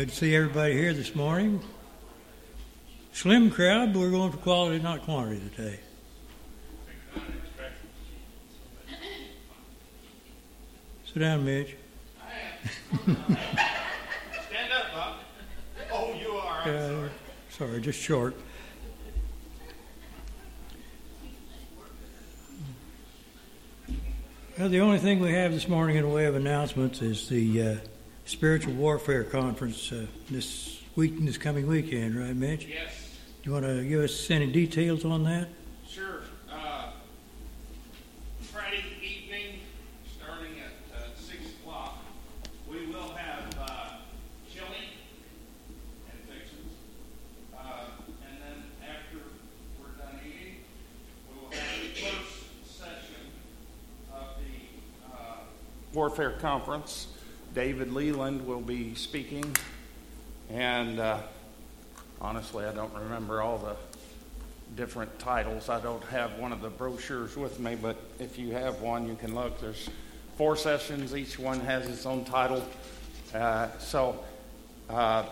Good to see everybody here this morning. Slim crowd, but we're going for quality, not quantity today. Sit down, Mitch. Stand up, Bob. Oh, you are. Uh, sorry. sorry, just short. Well, the only thing we have this morning in the way of announcements is the uh, Spiritual Warfare Conference uh, this week, this coming weekend, right, Mitch? Yes, You want to give us any details on that? sure. Uh, Friday evening, starting at uh, 6 o'clock, we will have uh, chili and fixins. Uh, and then after we're done eating, we will have the first session of the uh, Warfare Conference. David Leland will be speaking. And uh, honestly, I don't remember all the different titles. I don't have one of the brochures with me, but if you have one, you can look. There's four sessions, each one has its own title. Uh, so uh,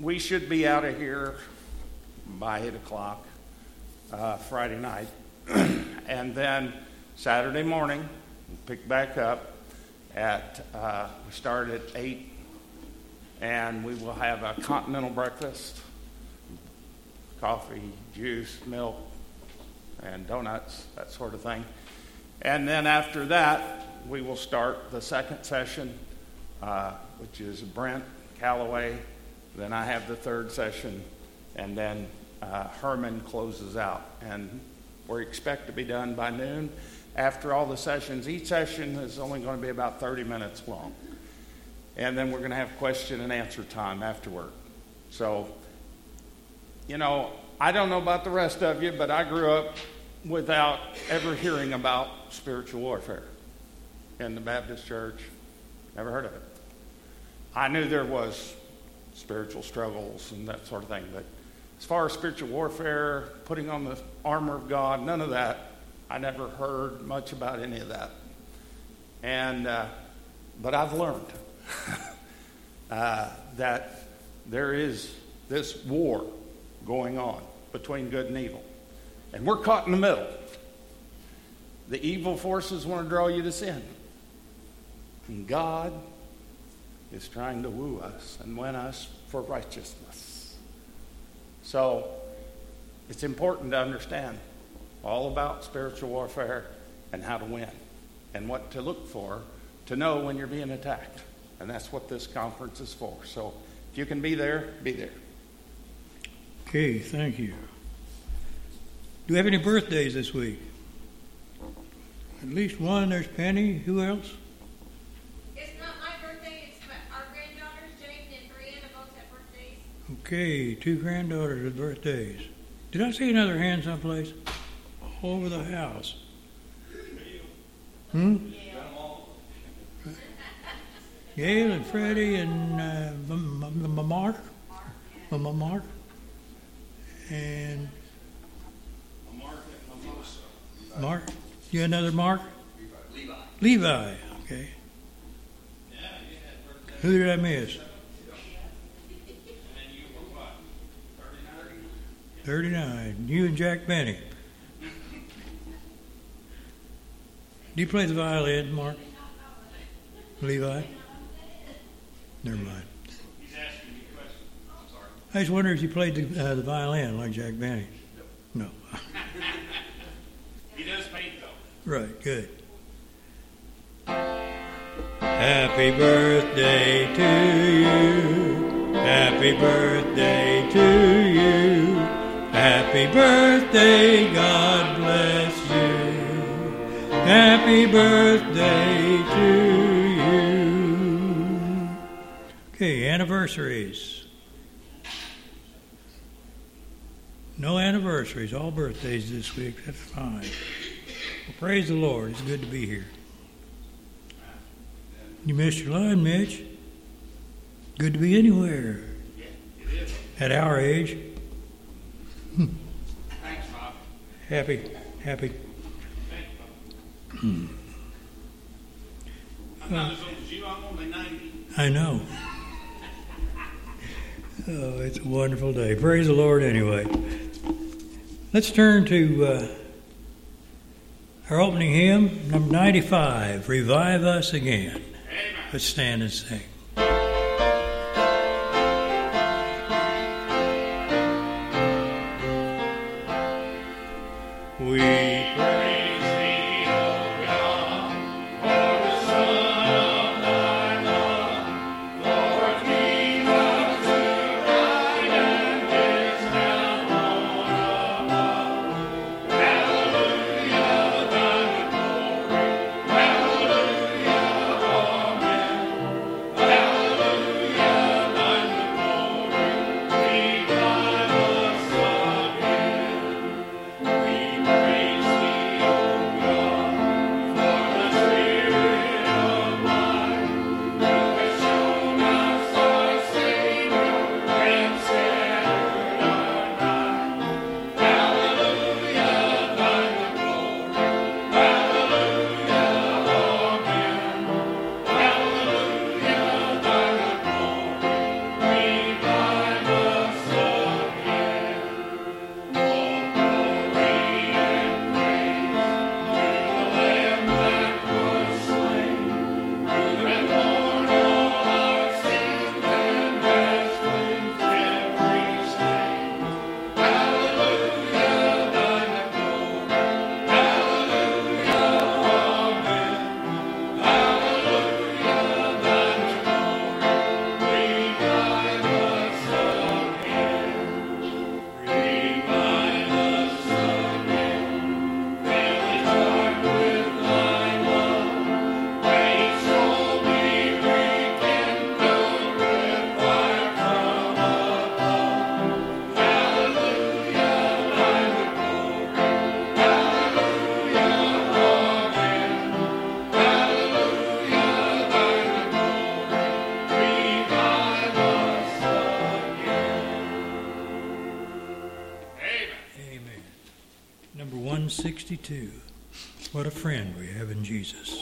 we should be out of here by 8 o'clock uh, Friday night. and then Saturday morning, pick back up at, uh, we start at 8 and we will have a continental breakfast coffee, juice, milk, and donuts, that sort of thing. And then after that, we will start the second session, uh, which is Brent Calloway. Then I have the third session, and then uh, Herman closes out. And we expect to be done by noon. After all the sessions, each session is only going to be about 30 minutes long. And then we're going to have question and answer time afterward. So you know, I don't know about the rest of you, but I grew up without ever hearing about spiritual warfare in the Baptist church. Never heard of it. I knew there was spiritual struggles and that sort of thing, but as far as spiritual warfare, putting on the armor of God, none of that. I never heard much about any of that. And uh, but I've learned uh, that there is this war going on between good and evil. And we're caught in the middle. The evil forces want to draw you to sin. And God is trying to woo us and win us for righteousness. So it's important to understand all about spiritual warfare and how to win and what to look for to know when you're being attacked. And that's what this conference is for. So if you can be there, be there. Okay, thank you. Do we have any birthdays this week? At least one. There's Penny. Who else? It's not my birthday, it's my, our granddaughters, Jane and Brianna both have birthdays. Okay, two granddaughters with birthdays. Did I see another hand someplace? Over the house. Hmm? Gail and Freddie and uh, Mark. Mark. And Mark. You another Mark? Levi. Levi. Okay. Who did I miss? 39. You and Jack Benny. Do you play the violin, Mark? Levi? Never mind. He's asking me questions. I'm sorry. I just wonder if you played the, uh, the violin like Jack Benny. No. He does paint though. Right, good. Happy birthday to you. Happy birthday to you. Happy birthday, God bless you. Happy birthday to you. Okay, anniversaries. No anniversaries, all birthdays this week. That's fine. Well, praise the Lord. It's good to be here. You missed your line, Mitch. Good to be anywhere. At our age. Hmm. Thanks, Bob. Happy, happy. Hmm. I know. Oh, it's a wonderful day. Praise the Lord, anyway. Let's turn to uh, our opening hymn, number 95 Revive Us Again. Let's stand and sing. too. What a friend we have in Jesus.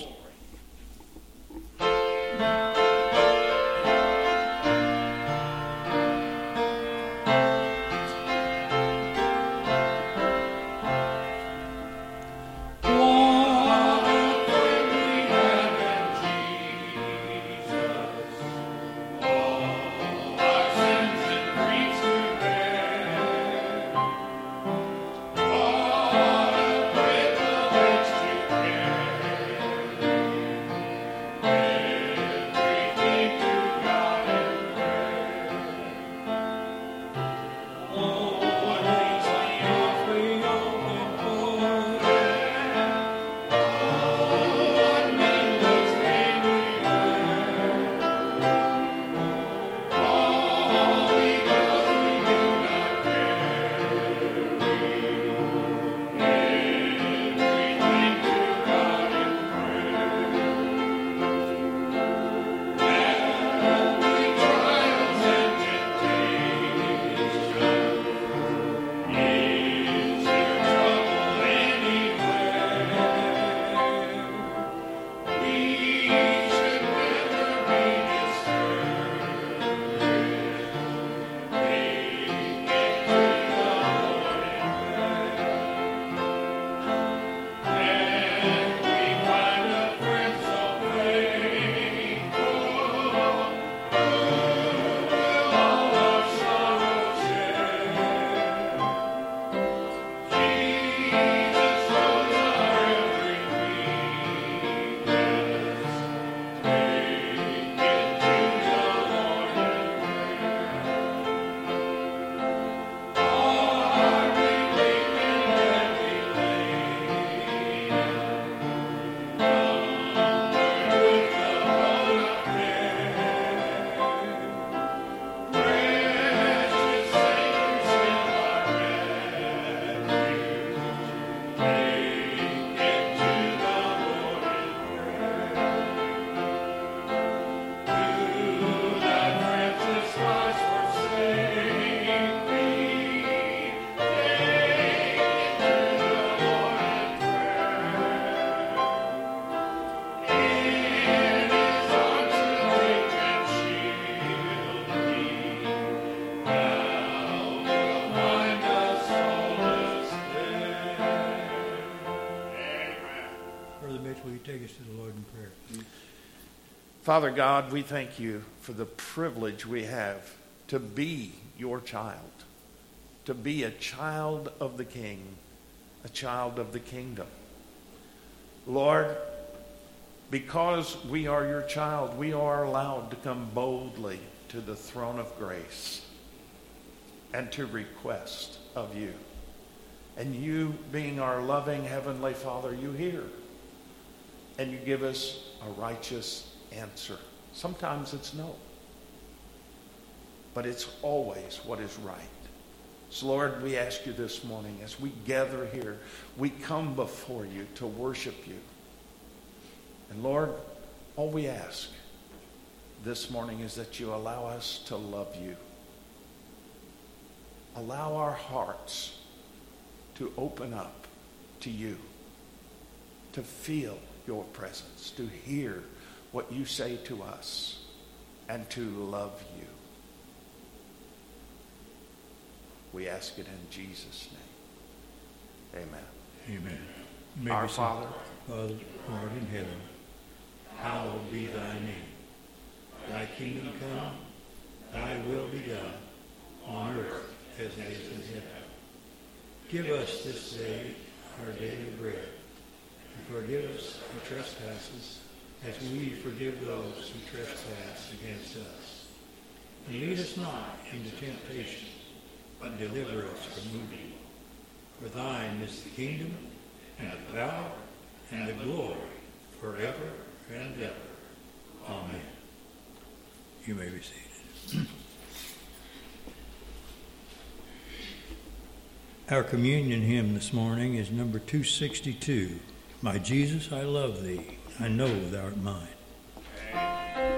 Father God, we thank you for the privilege we have to be your child, to be a child of the King, a child of the kingdom. Lord, because we are your child, we are allowed to come boldly to the throne of grace and to request of you. And you, being our loving Heavenly Father, you hear. And you give us a righteous answer. Sometimes it's no. But it's always what is right. So, Lord, we ask you this morning as we gather here, we come before you to worship you. And Lord, all we ask this morning is that you allow us to love you. Allow our hearts to open up to you, to feel your presence, to hear what you say to us, and to love you. We ask it in Jesus' name. Amen. Amen. Maybe Our Father, Father, who art in heaven, hallowed be thy name. Thy kingdom come, thy will be done, on earth as it is in heaven. Give us this day our daily bread, and forgive us our trespasses, as we forgive those who trespass against us. And lead us not into temptation, but deliver us from evil. For thine is the kingdom, and the power, and the glory, forever and ever. Amen. You may be seated. Our communion hymn this morning is number 262. My Jesus, I love thee. I know thou art mine.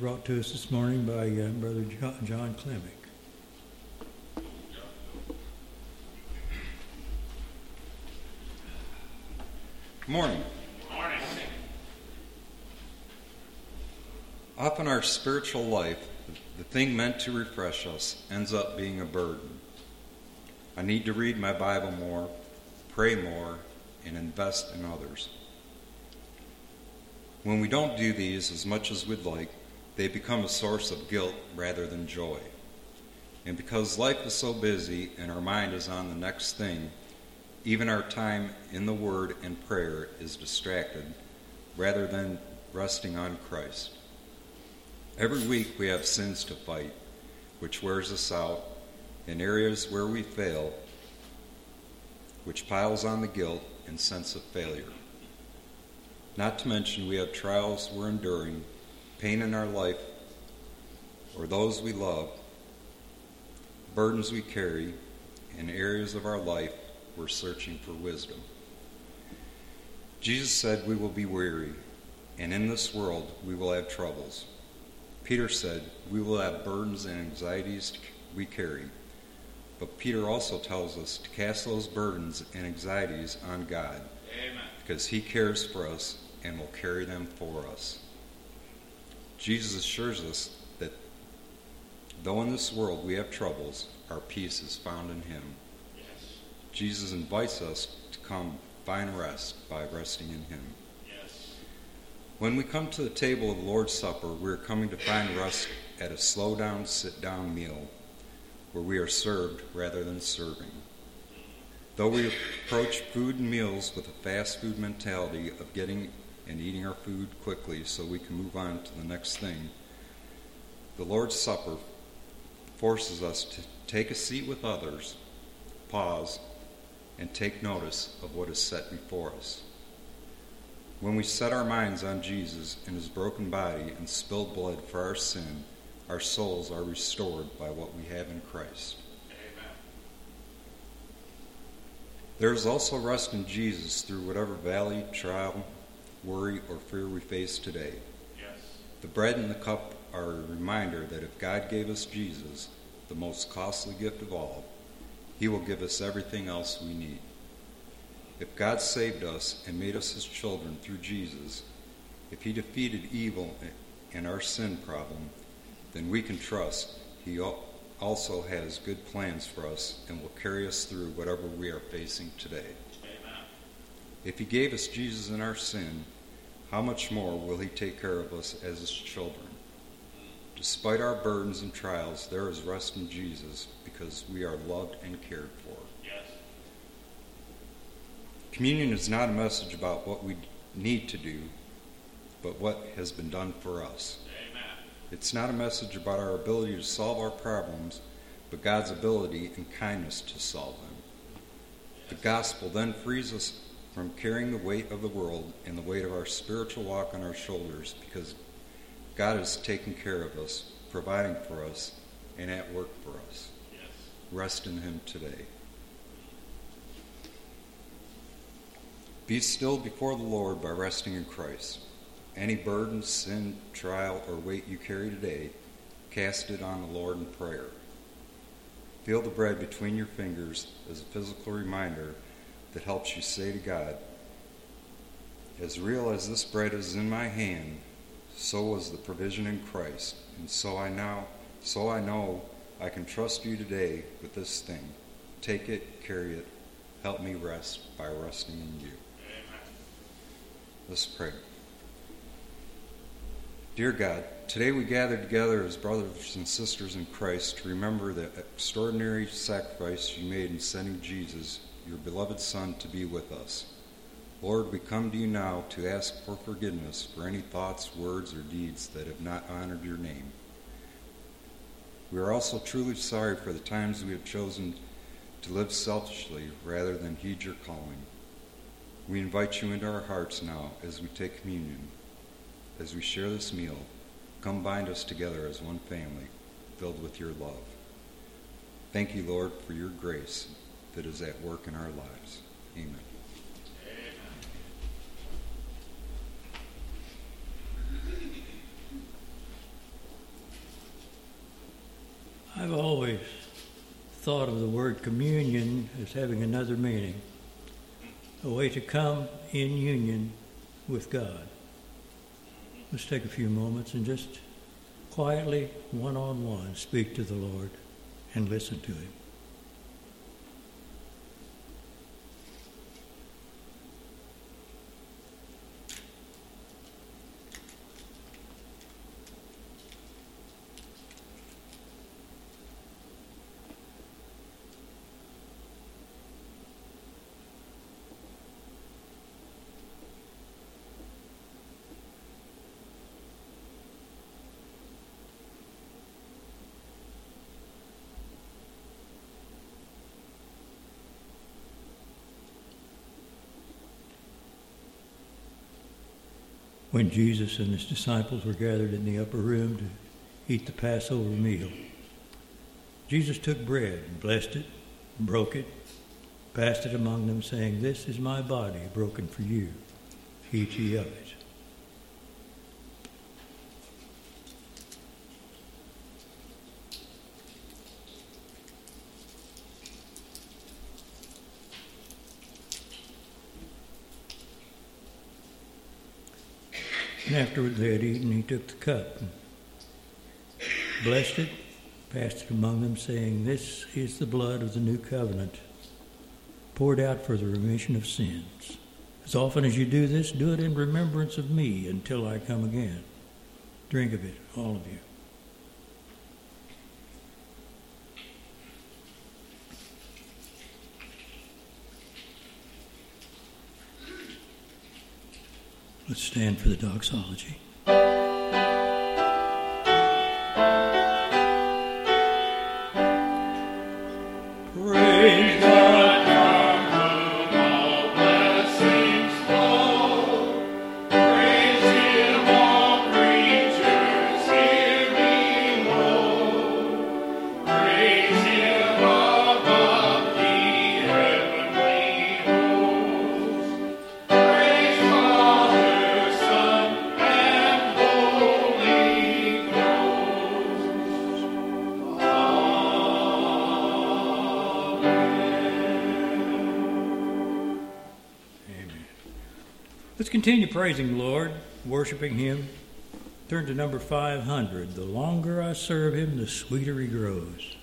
Brought to us this morning by uh, Brother John, John Clemick. Good morning. Morning. Often our spiritual life, the thing meant to refresh us, ends up being a burden. I need to read my Bible more, pray more, and invest in others. When we don't do these as much as we'd like, they become a source of guilt rather than joy. And because life is so busy and our mind is on the next thing, even our time in the Word and prayer is distracted rather than resting on Christ. Every week we have sins to fight, which wears us out, and areas where we fail, which piles on the guilt and sense of failure. Not to mention, we have trials we're enduring, pain in our life, or those we love, burdens we carry, and areas of our life we're searching for wisdom. Jesus said we will be weary, and in this world we will have troubles. Peter said we will have burdens and anxieties we carry. But Peter also tells us to cast those burdens and anxieties on God Amen. because he cares for us and will carry them for us. Jesus assures us that though in this world we have troubles, our peace is found in him. Yes. Jesus invites us to come find rest by resting in him. Yes. When we come to the table of the Lord's Supper, we are coming to find rest at a slow down, sit down meal where we are served rather than serving. Though we approach food and meals with a fast food mentality of getting and eating our food quickly so we can move on to the next thing, the Lord's Supper forces us to take a seat with others, pause, and take notice of what is set before us. When we set our minds on Jesus and his broken body and spilled blood for our sin, our souls are restored by what we have in Christ. Amen. There is also rest in Jesus through whatever valley, trial, worry, or fear we face today. Yes. The bread and the cup are a reminder that if God gave us Jesus, the most costly gift of all, he will give us everything else we need. If God saved us and made us his children through Jesus, if he defeated evil and our sin problem, then we can trust he also has good plans for us and will carry us through whatever we are facing today. If he gave us Jesus in our sin, how much more will he take care of us as his children? Despite our burdens and trials, there is rest in Jesus because we are loved and cared for. Yes. Communion is not a message about what we need to do, but what has been done for us. Amen. It's not a message about our ability to solve our problems, but God's ability and kindness to solve them. The gospel then frees us from carrying the weight of the world and the weight of our spiritual walk on our shoulders because God is taking care of us, providing for us, and at work for us. Yes. Rest in Him today. Be still before the Lord by resting in Christ. Any burden, sin, trial, or weight you carry today, cast it on the Lord in prayer. Feel the bread between your fingers as a physical reminder that helps you say to God, As real as this bread is in my hand, so was the provision in Christ, and so I now so I know I can trust you today with this thing. Take it, carry it, help me rest by resting in you. Amen. Let's pray. Dear God, today we gather together as brothers and sisters in Christ to remember the extraordinary sacrifice you made in sending Jesus, your beloved Son, to be with us. Lord, we come to you now to ask for forgiveness for any thoughts, words, or deeds that have not honored your name. We are also truly sorry for the times we have chosen to live selfishly rather than heed your calling. We invite you into our hearts now as we take communion. As we share this meal, come bind us together as one family, filled with your love. Thank you, Lord, for your grace that is at work in our lives. Amen. I've always thought of the word communion as having another meaning a way to come in union with God. Let's take a few moments and just quietly, one on one, speak to the Lord and listen to Him. When Jesus and his disciples were gathered in the upper room to eat the Passover meal. Jesus took bread and blessed it, broke it, passed it among them, saying, This is my body broken for you. Eat ye of it. And after they had eaten, he took the cup blessed it, passed it among them, saying, This is the blood of the new covenant, poured out for the remission of sins. As often as you do this, do it in remembrance of me until I come again. Drink of it, all of you. Let's stand for the doxology. Praising Lord, worshiping Him. Turn to number 500. The longer I serve Him, the sweeter He grows.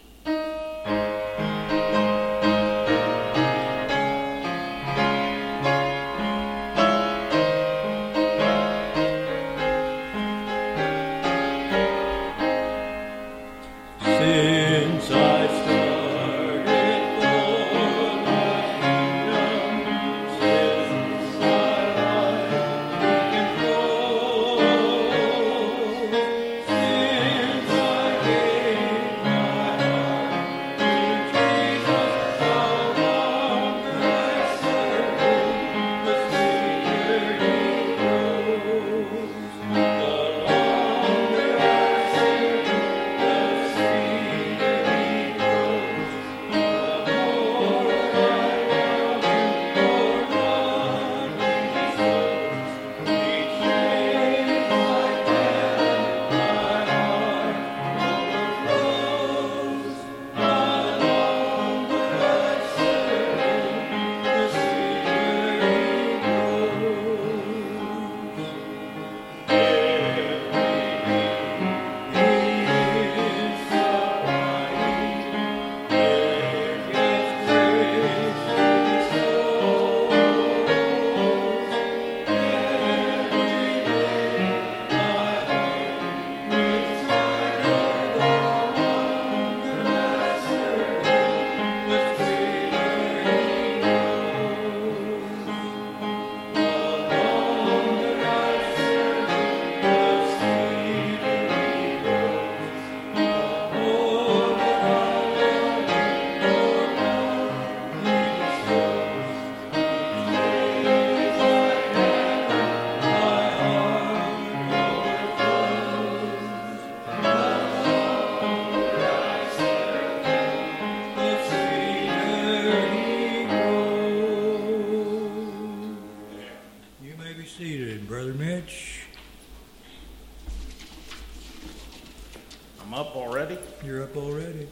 up already? You're up already.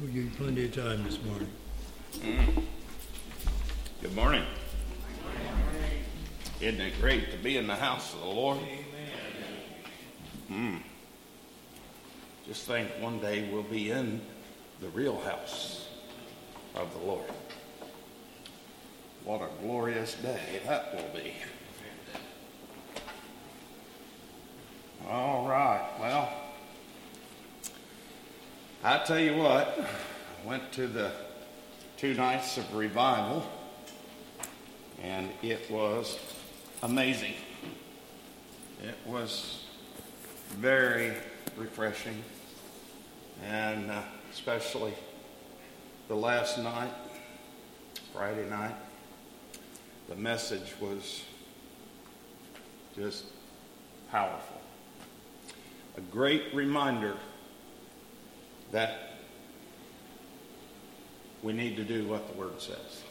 We gave you plenty of time this morning. Mm. Good morning. Isn't it great to be in the house of the Lord? Amen. Mm. Just think one day we'll be in the real house of the Lord. What a glorious day that will be. All right, well. I tell you what, I went to the two nights of revival, and it was amazing. It was very refreshing, and uh, especially the last night, Friday night, the message was just powerful. A great reminder that we need to do what the Word says.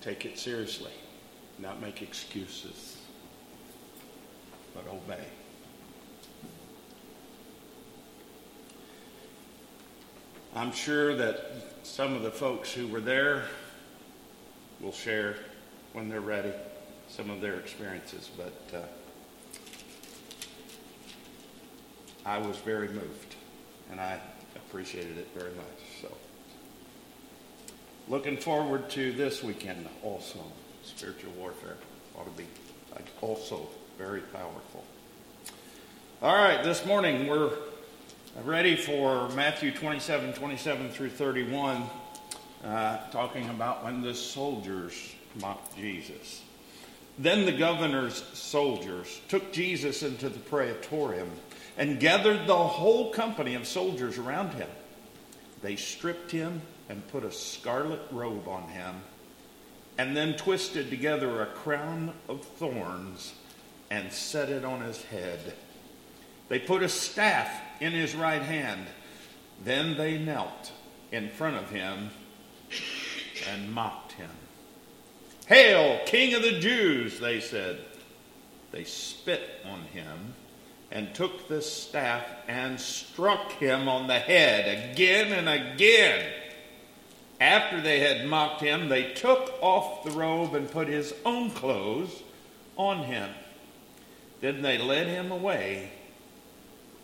Take it seriously, not make excuses, but obey. I'm sure that some of the folks who were there will share when they're ready some of their experiences, but uh, I was very moved and I appreciated it very much. So, looking forward to this weekend also. Spiritual warfare ought to be also very powerful. All right, this morning we're ready for Matthew 27 27 through 31, uh, talking about when the soldiers mocked Jesus. Then the governor's soldiers took Jesus into the praetorium and gathered the whole company of soldiers around him. They stripped him and put a scarlet robe on him, and then twisted together a crown of thorns and set it on his head. They put a staff in his right hand. Then they knelt in front of him and mocked him. Hail, King of the Jews, they said. They spit on him and took the staff and struck him on the head again and again. After they had mocked him, they took off the robe and put his own clothes on him. Then they led him away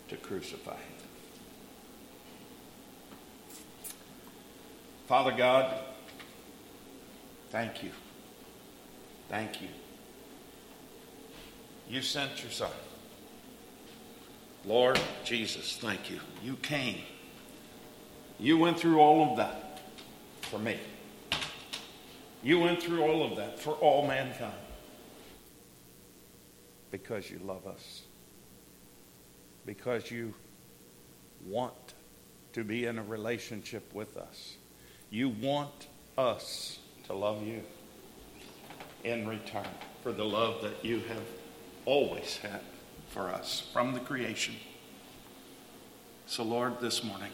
to crucify him. Father God, thank you. Thank you. You sent your son. Lord Jesus, thank you. You came. You went through all of that for me. You went through all of that for all mankind because you love us, because you want to be in a relationship with us. You want us to love you in return for the love that you have always had for us from the creation. So, Lord, this morning,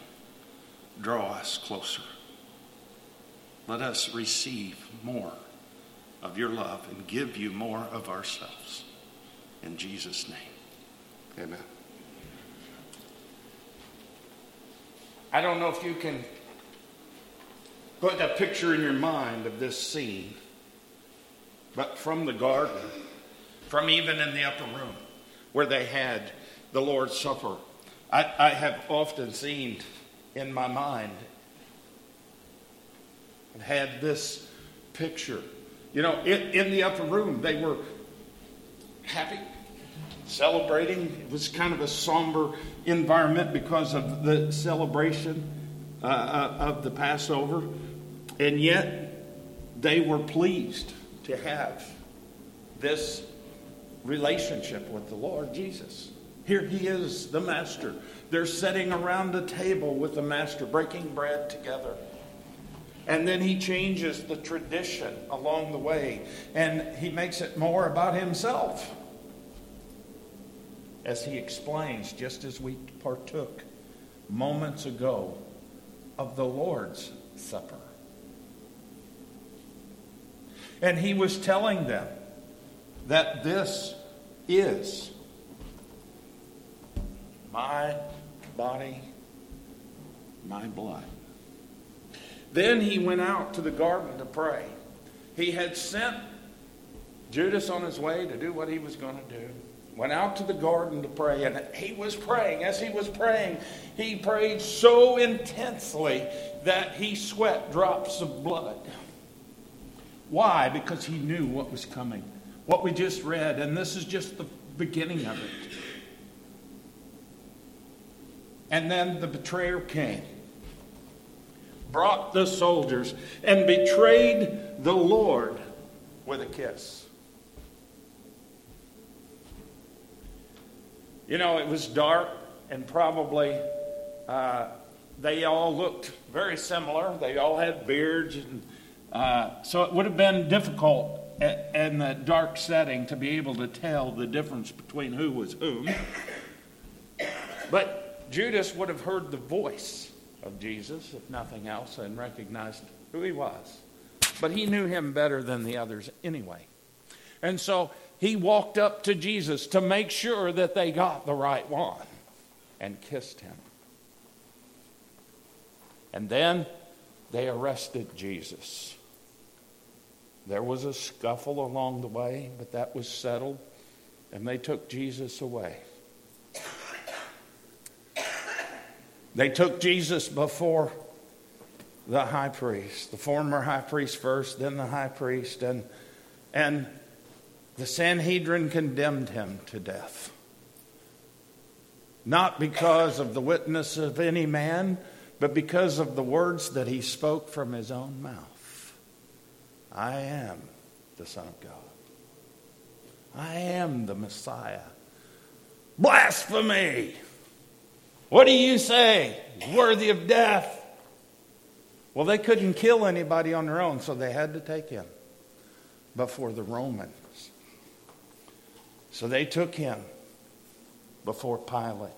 draw us closer. Let us receive more of your love and give you more of ourselves. In Jesus' name, amen. I don't know if you can put a picture in your mind of this scene, but from the garden, from even in the upper room, where they had the Lord's Supper. I, I have often seen in my mind and had this picture. You know, in, in the upper room, they were happy, celebrating. It was kind of a somber environment because of the celebration uh, uh of the Passover. And yet, they were pleased to have this relationship with the Lord Jesus. Here he is, the master. They're sitting around the table with the master, breaking bread together. And then he changes the tradition along the way, and he makes it more about himself. As he explains, just as we partook moments ago of the Lord's Supper. And he was telling them that this is my body, my blood. Then he went out to the garden to pray. He had sent Judas on his way to do what he was going to do. Went out to the garden to pray, and he was praying. As he was praying, he prayed so intensely that he sweat drops of blood. Why? Because he knew what was coming. What we just read, and this is just the beginning of it. And then the betrayer came, brought the soldiers, and betrayed the Lord with a kiss. You know, it was dark, and probably uh, they all looked very similar. They all had beards, and uh, so it would have been difficult in the dark setting to be able to tell the difference between who was whom. But Judas would have heard the voice of Jesus, if nothing else, and recognized who he was. But he knew him better than the others anyway. And so he walked up to Jesus to make sure that they got the right one and kissed him. And then they arrested Jesus. There was a scuffle along the way, but that was settled, and they took Jesus away. They took Jesus before the high priest, the former high priest first, then the high priest, and, and the Sanhedrin condemned him to death. Not because of the witness of any man, but because of the words that he spoke from his own mouth. I am the Son of God. I am the Messiah. Blasphemy! What do you say? Worthy of death. Well, they couldn't kill anybody on their own, so they had to take him before the Romans. So they took him before Pilate.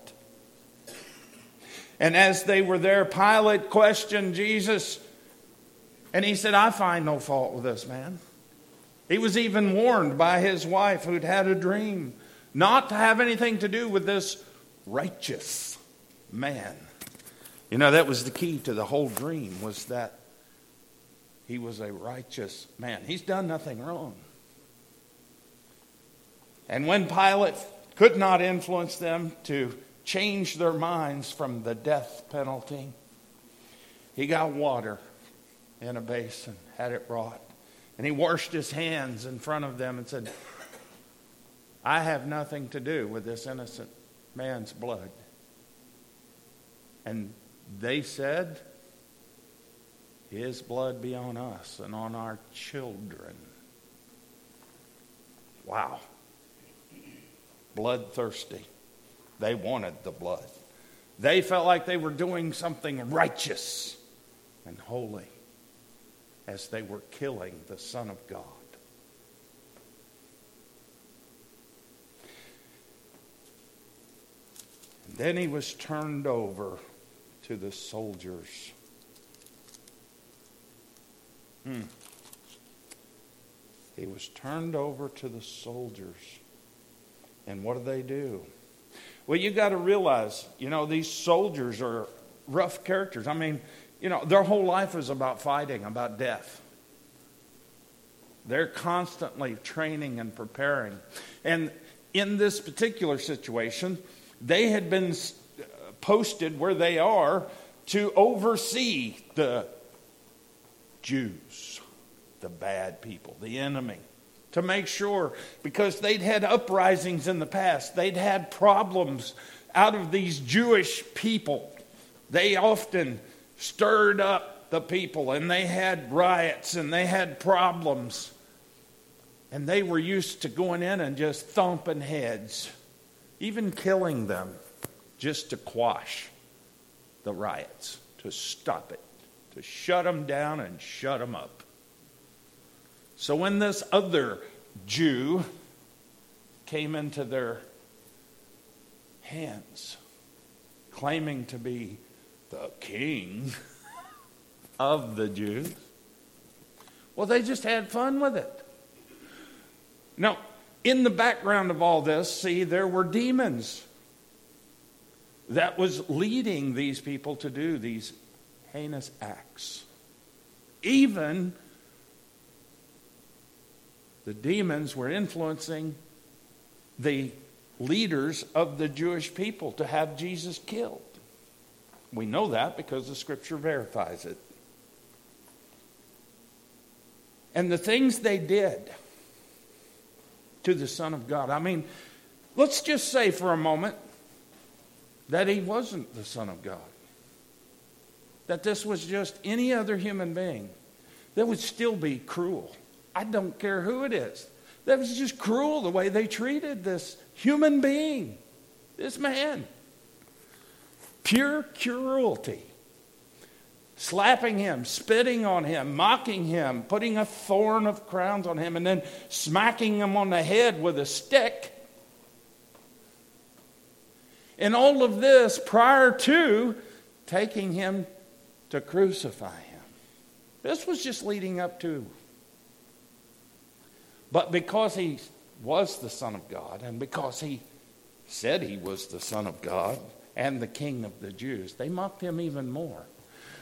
And as they were there, Pilate questioned Jesus, and he said, I find no fault with this man. He was even warned by his wife, who'd had a dream, not to have anything to do with this righteous man. You know, that was the key to the whole dream was that he was a righteous man. He's done nothing wrong. And when Pilate could not influence them to change their minds from the death penalty, he got water in a basin, had it brought, and he washed his hands in front of them and said, I have nothing to do with this innocent man's blood. And they said, His blood be on us and on our children. Wow. Bloodthirsty. They wanted the blood. They felt like they were doing something righteous and holy as they were killing the Son of God. And then he was turned over to the soldiers. Hmm. He was turned over to the soldiers. And what do they do? Well, you got to realize, you know, these soldiers are rough characters. I mean, you know, their whole life is about fighting, about death. They're constantly training and preparing. And in this particular situation, they had been uh, posted where they are to oversee the Jews, the bad people, the enemy, to make sure, because they'd had uprisings in the past, they'd had problems out of these Jewish people. They often stirred up the people and they had riots and they had problems. And they were used to going in and just thumping heads, even killing them just to quash the riots, to stop it, to shut them down and shut them up. So when this other Jew came into their hands, claiming to be the king of the Jews, well, they just had fun with it. Now, in the background of all this, see, there were demons that was leading these people to do these heinous acts. Even the demons were influencing the leaders of the Jewish people to have Jesus killed. We know that because the scripture verifies it. And the things they did to the Son of God. I mean, let's just say for a moment that he wasn't the Son of God, that this was just any other human being. That would still be cruel. I don't care who it is. That was just cruel the way they treated this human being, this man. Pure cruelty. Slapping him, spitting on him, mocking him, putting a thorn of crowns on him, and then smacking him on the head with a stick. And all of this prior to taking him to crucify him. This was just leading up to. But because he was the Son of God, and because he said he was the Son of God and the King of the Jews, they mocked him even more.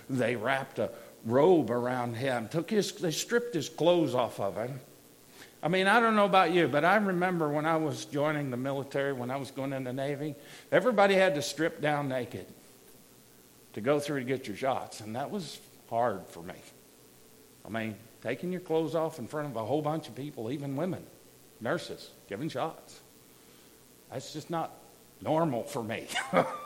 They wrapped a robe around him, took his, they stripped his clothes off of him. I mean, I don't know about you, but I remember when I was joining the military, when I was going in the Navy, everybody had to strip down naked to go through to get your shots, and that was hard for me. I mean, taking your clothes off in front of a whole bunch of people, even women, nurses, giving shots. That's just not normal for me.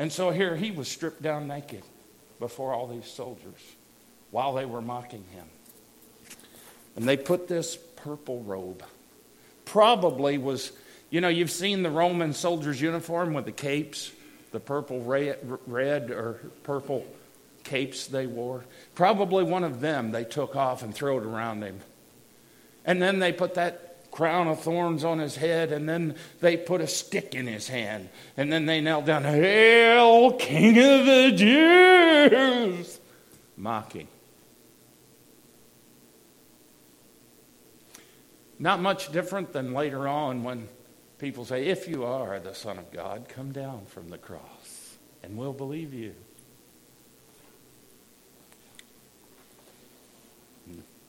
and so here he was stripped down naked before all these soldiers while they were mocking him. And they put this purple robe. Probably was, you know, you've seen the Roman soldier's uniform with the capes, the purple, red, or purple capes they wore. Probably one of them they took off and threw it around him. And then they put that crown of thorns on his head, and then they put a stick in his hand. And then they knelt down, Hail, King of the Jews! Mocking. Not much different than later on when people say, If you are the Son of God, come down from the cross, and we'll believe you.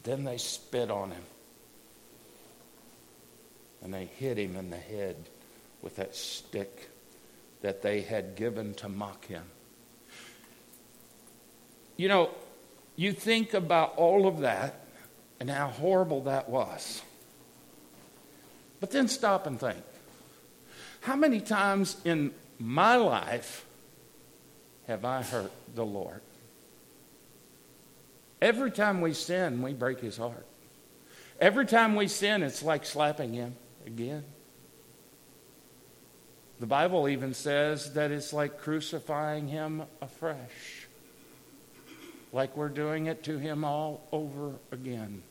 Then they spit on him. And they hit him in the head with that stick that they had given to mock him. You know, you think about all of that and how horrible that was. But then stop and think. How many times in my life have I hurt the Lord? Every time we sin, we break his heart. Every time we sin, it's like slapping him again. The Bible even says that it's like crucifying him afresh, like we're doing it to him all over again.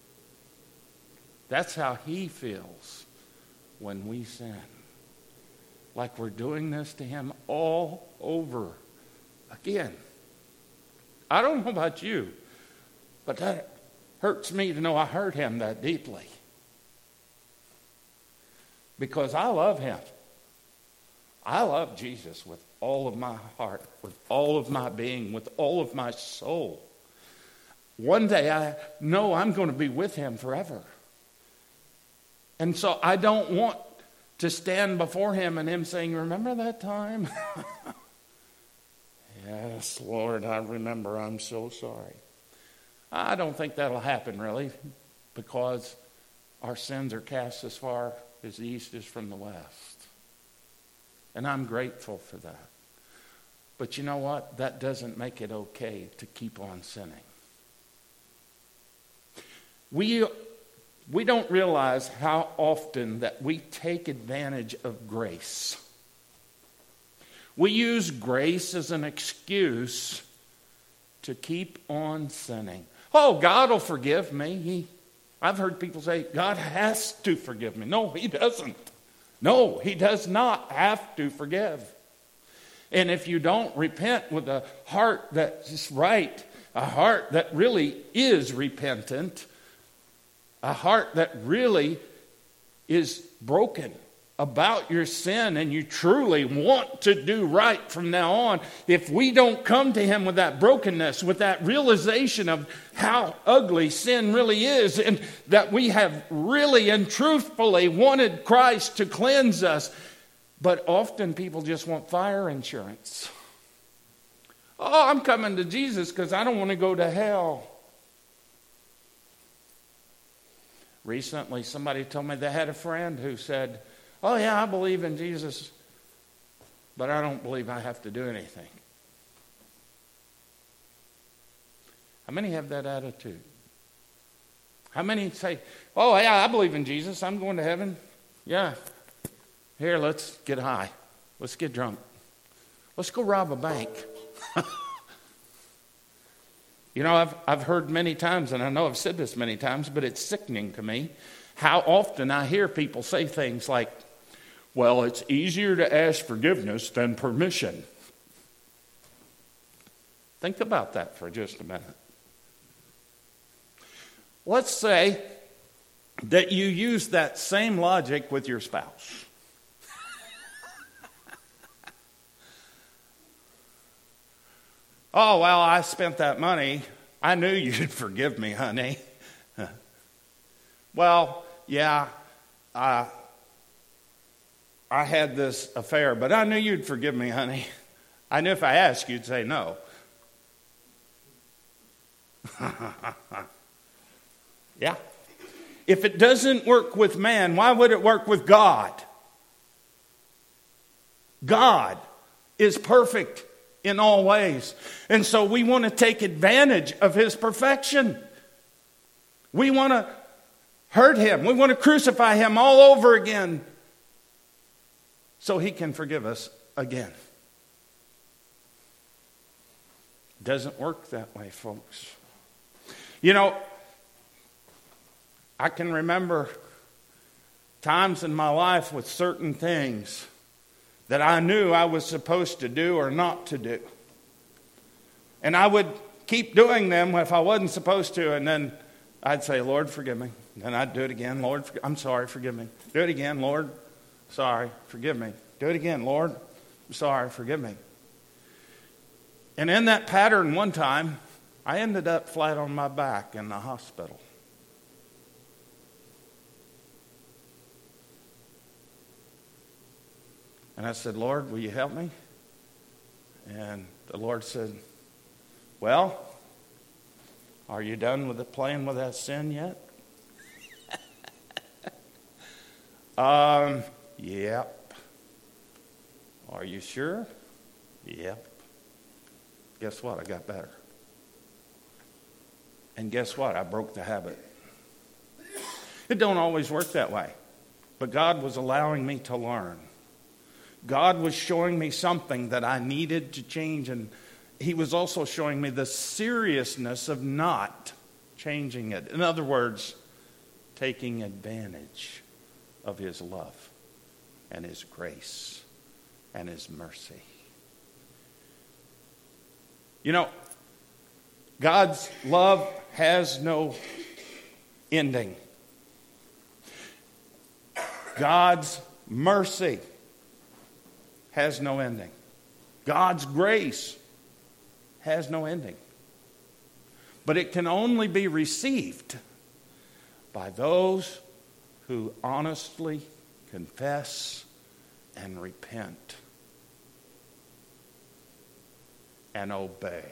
That's how he feels when we sin. Like we're doing this to him all over again. I don't know about you, but that hurts me to know I hurt him that deeply. Because I love him. I love Jesus with all of my heart, with all of my being, with all of my soul. One day I know I'm going to be with him forever. And so I don't want to stand before him and him saying, Remember that time? yes, Lord, I remember. I'm so sorry. I don't think that'll happen really because our sins are cast as far as the east is from the west. And I'm grateful for that. But you know what? That doesn't make it okay to keep on sinning. We, we don't realize how often that we take advantage of grace. We use grace as an excuse to keep on sinning. Oh, God will forgive me. He, I've heard people say, God has to forgive me. No, He doesn't. No, He does not have to forgive. And if you don't repent with a heart that's right, a heart that really is repentant, a heart that really is broken, about your sin and you truly want to do right from now on, if we don't come to Him with that brokenness, with that realization of how ugly sin really is, and that we have really and truthfully wanted Christ to cleanse us, but often people just want fire insurance. Oh, I'm coming to Jesus because I don't want to go to hell. Recently, somebody told me they had a friend who said, Oh, yeah, I believe in Jesus, but I don't believe I have to do anything. How many have that attitude? How many say, Oh, yeah, I believe in Jesus. I'm going to heaven. Yeah. Here, let's get high. Let's get drunk. Let's go rob a bank. you know, I've, I've heard many times, and I know I've said this many times, but it's sickening to me how often I hear people say things like, well, it's easier to ask forgiveness than permission. Think about that for just a minute. Let's say that you use that same logic with your spouse. oh, well, I spent that money. I knew you'd forgive me, honey. well, yeah, uh, I had this affair, but I knew you'd forgive me, honey. I knew if I asked, you'd say no. yeah. If it doesn't work with man, why would it work with God? God is perfect in all ways. And so we want to take advantage of his perfection. We want to hurt him. We want to crucify him all over again so he can forgive us again. Doesn't work that way, folks. You know, I can remember times in my life with certain things that I knew I was supposed to do or not to do. And I would keep doing them if I wasn't supposed to, and then I'd say, Lord, forgive me. Then I'd do it again. Lord, I'm sorry, forgive me. Do it again, Lord, Sorry, forgive me. Do it again, Lord. I'm sorry, forgive me. And in that pattern, one time, I ended up flat on my back in the hospital. And I said, Lord, will you help me? And the Lord said, Well, are you done with the, playing with that sin yet? um, Yep. Are you sure? Yep. Guess what? I got better. And guess what? I broke the habit. It don't always work that way. But God was allowing me to learn. God was showing me something that I needed to change and he was also showing me the seriousness of not changing it. In other words, taking advantage of his love and His grace and His mercy. You know, God's love has no ending. God's mercy has no ending. God's grace has no ending. But it can only be received by those who honestly confess and repent and obey.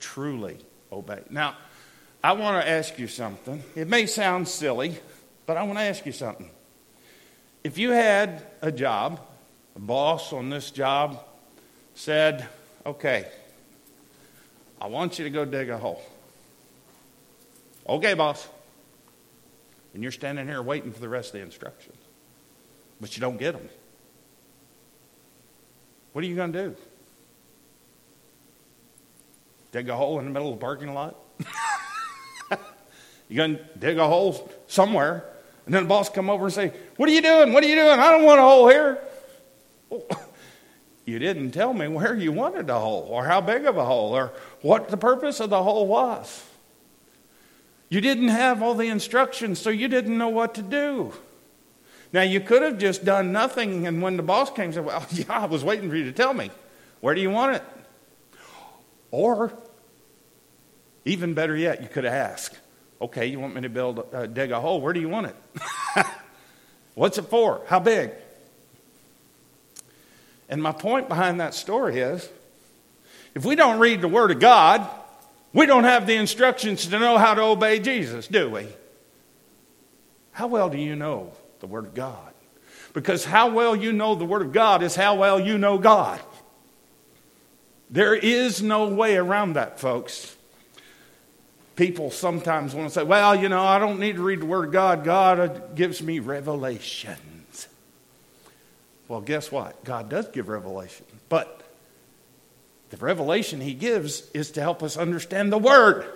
Truly obey. Now, I want to ask you something. It may sound silly, but I want to ask you something. If you had a job, a boss on this job said, okay, I want you to go dig a hole. Okay, boss and you're standing here waiting for the rest of the instructions, but you don't get them. What are you going to do? Dig a hole in the middle of the parking lot? you're going to dig a hole somewhere, and then the boss come over and say, "What are you doing? What are you doing? I don't want a hole here." you didn't tell me where you wanted a hole, or how big of a hole, or what the purpose of the hole was. You didn't have all the instructions, so you didn't know what to do. Now, you could have just done nothing, and when the boss came, said, Well, yeah, I was waiting for you to tell me. Where do you want it? Or, even better yet, you could have asked, Okay, you want me to build, uh, dig a hole? Where do you want it? What's it for? How big? And my point behind that story is if we don't read the Word of God, we don't have the instructions to know how to obey Jesus, do we? How well do you know the Word of God? Because how well you know the Word of God is how well you know God. There is no way around that, folks. People sometimes want to say, well, you know, I don't need to read the Word of God. God uh, gives me revelations. Well, guess what? God does give revelation. But the revelation He gives is to help us understand the Word.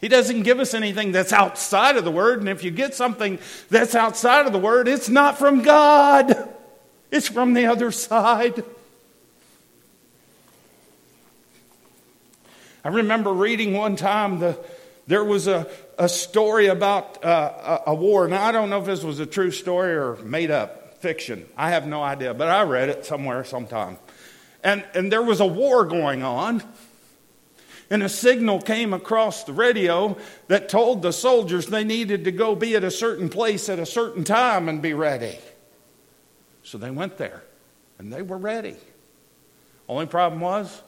He doesn't give us anything that's outside of the Word. And if you get something that's outside of the Word, it's not from God, it's from the other side. I remember reading one time the, there was a, a story about uh, a, a war. Now, I don't know if this was a true story or made up fiction. I have no idea, but I read it somewhere sometime. And, and there was a war going on, and a signal came across the radio that told the soldiers they needed to go be at a certain place at a certain time and be ready. So they went there, and they were ready. Only problem was,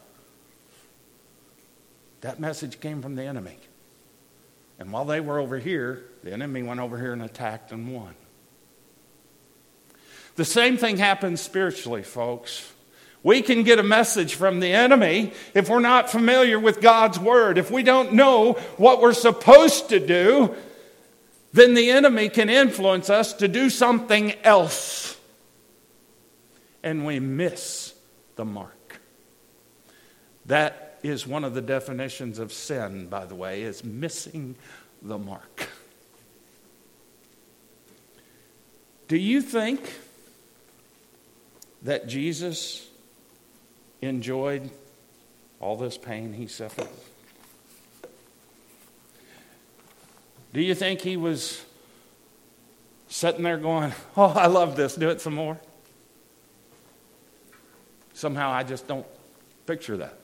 that message came from the enemy. And while they were over here, the enemy went over here and attacked and won. The same thing happens spiritually, folks. We can get a message from the enemy if we're not familiar with God's word. If we don't know what we're supposed to do, then the enemy can influence us to do something else. And we miss the mark. That is one of the definitions of sin, by the way, is missing the mark. Do you think that Jesus enjoyed all this pain he suffered? Do you think he was sitting there going, Oh, I love this, do it some more? Somehow I just don't picture that.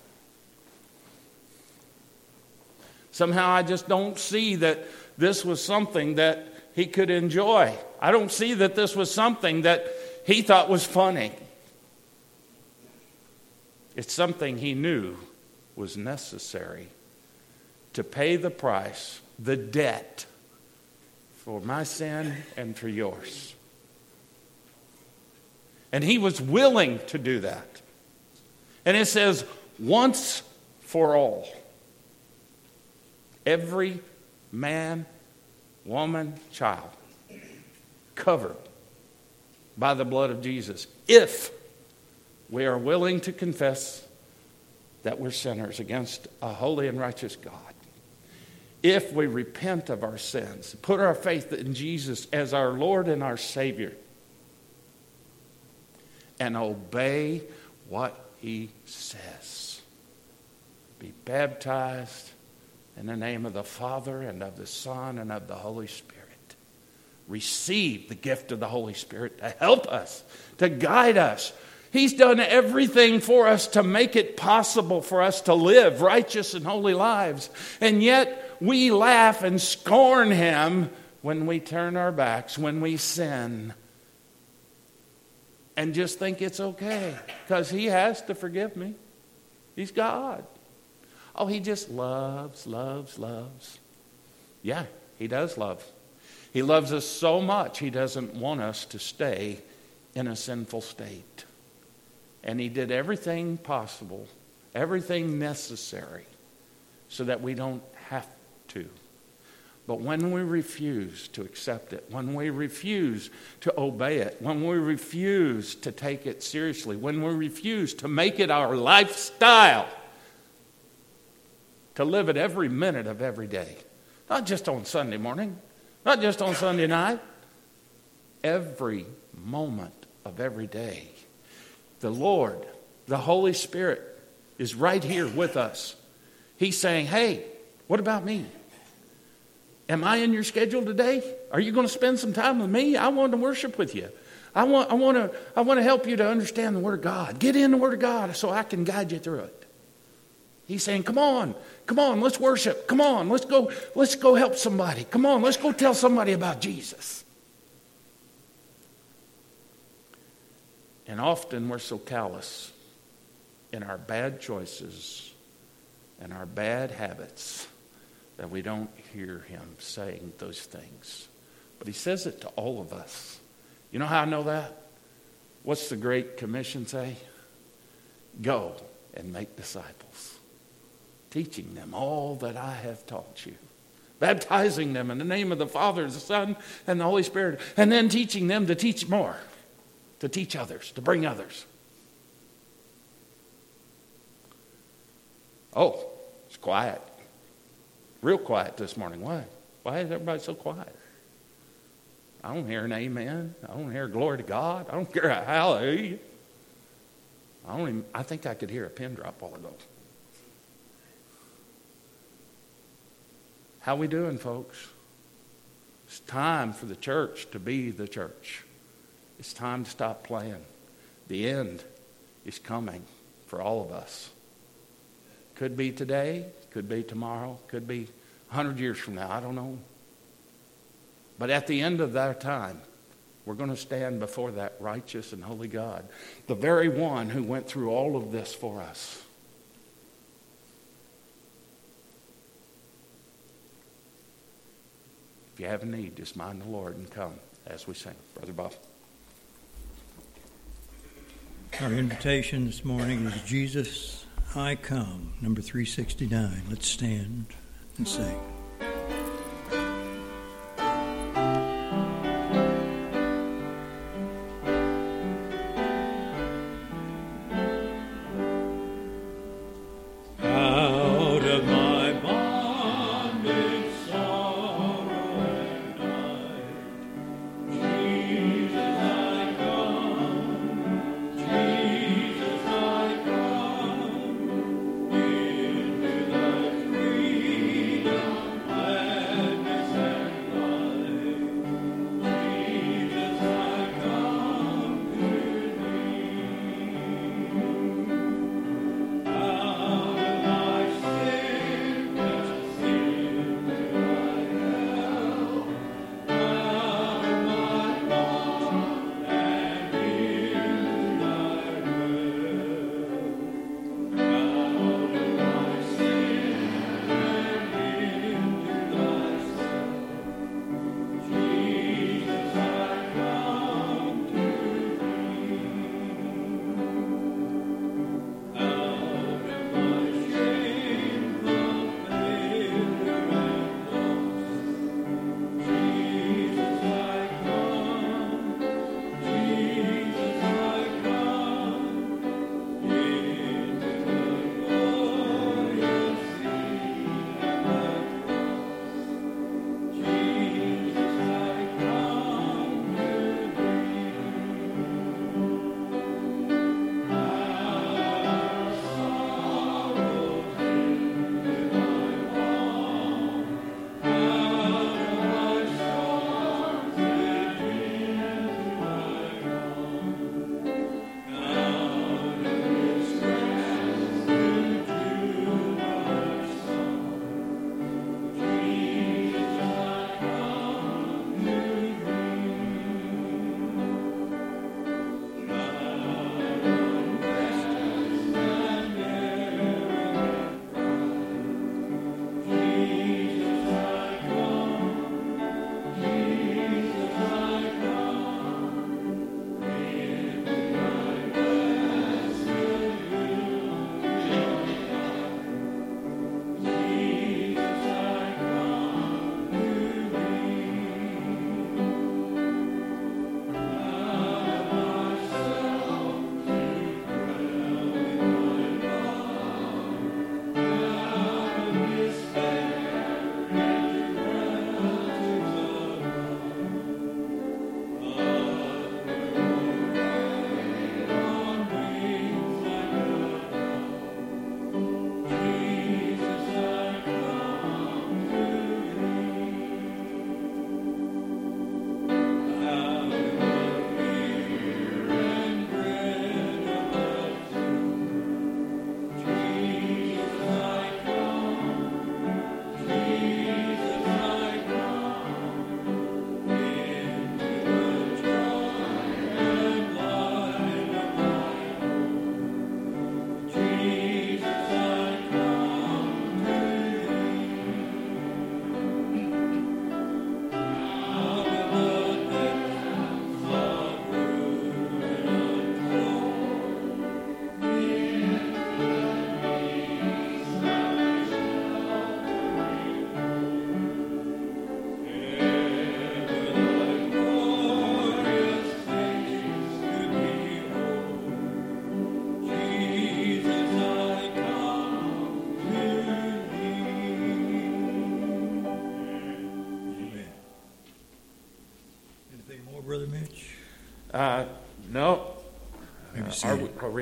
Somehow I just don't see that this was something that he could enjoy. I don't see that this was something that he thought was funny. It's something he knew was necessary to pay the price, the debt for my sin and for yours. And he was willing to do that. And it says, once for all. Every man, woman, child covered by the blood of Jesus if we are willing to confess that we're sinners against a holy and righteous God. If we repent of our sins, put our faith in Jesus as our Lord and our Savior, and obey what He says, be baptized in the name of the Father and of the Son and of the Holy Spirit. Receive the gift of the Holy Spirit to help us, to guide us. He's done everything for us to make it possible for us to live righteous and holy lives. And yet we laugh and scorn Him when we turn our backs, when we sin, and just think it's okay because He has to forgive me. He's God. Oh, he just loves, loves, loves. Yeah, he does love. He loves us so much, he doesn't want us to stay in a sinful state. And he did everything possible, everything necessary, so that we don't have to. But when we refuse to accept it, when we refuse to obey it, when we refuse to take it seriously, when we refuse to make it our lifestyle, to live it every minute of every day. Not just on Sunday morning, not just on Sunday night, every moment of every day. The Lord, the Holy Spirit, is right here with us. He's saying, Hey, what about me? Am I in your schedule today? Are you going to spend some time with me? I want to worship with you. I want, I want to, I want to help you to understand the Word of God. Get in the Word of God so I can guide you through it. He's saying, "Come on, come on, let's worship. Come on, let's go, let's go help somebody. Come on, let's go tell somebody about Jesus." And often we're so callous in our bad choices and our bad habits that we don't hear him saying those things. But he says it to all of us. You know how I know that? What's the Great Commission say? Go and make disciples, teaching them all that I have taught you, baptizing them in the name of the Father, the Son, and the Holy Spirit, and then teaching them to teach more, to teach others, to bring others. Oh, it's quiet. Real quiet this morning. Why? Why is everybody so quiet? I don't hear an amen. I don't hear glory to God. I don't hear a hallelujah. I don't even, I think I could hear a pin drop all ago. How we doing, folks? It's time for the church to be the church. It's time to stop playing. The end is coming for all of us. Could be today, could be tomorrow, could be 100 years from now. I don't know. But at the end of that time, we're going to stand before that righteous and holy God, the very one who went through all of this for us. If you have a need, just mind the Lord and come as we sing. Brother Bob. Our invitation this morning is Jesus, I come, number 369. Let's stand and sing.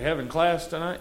Having class tonight?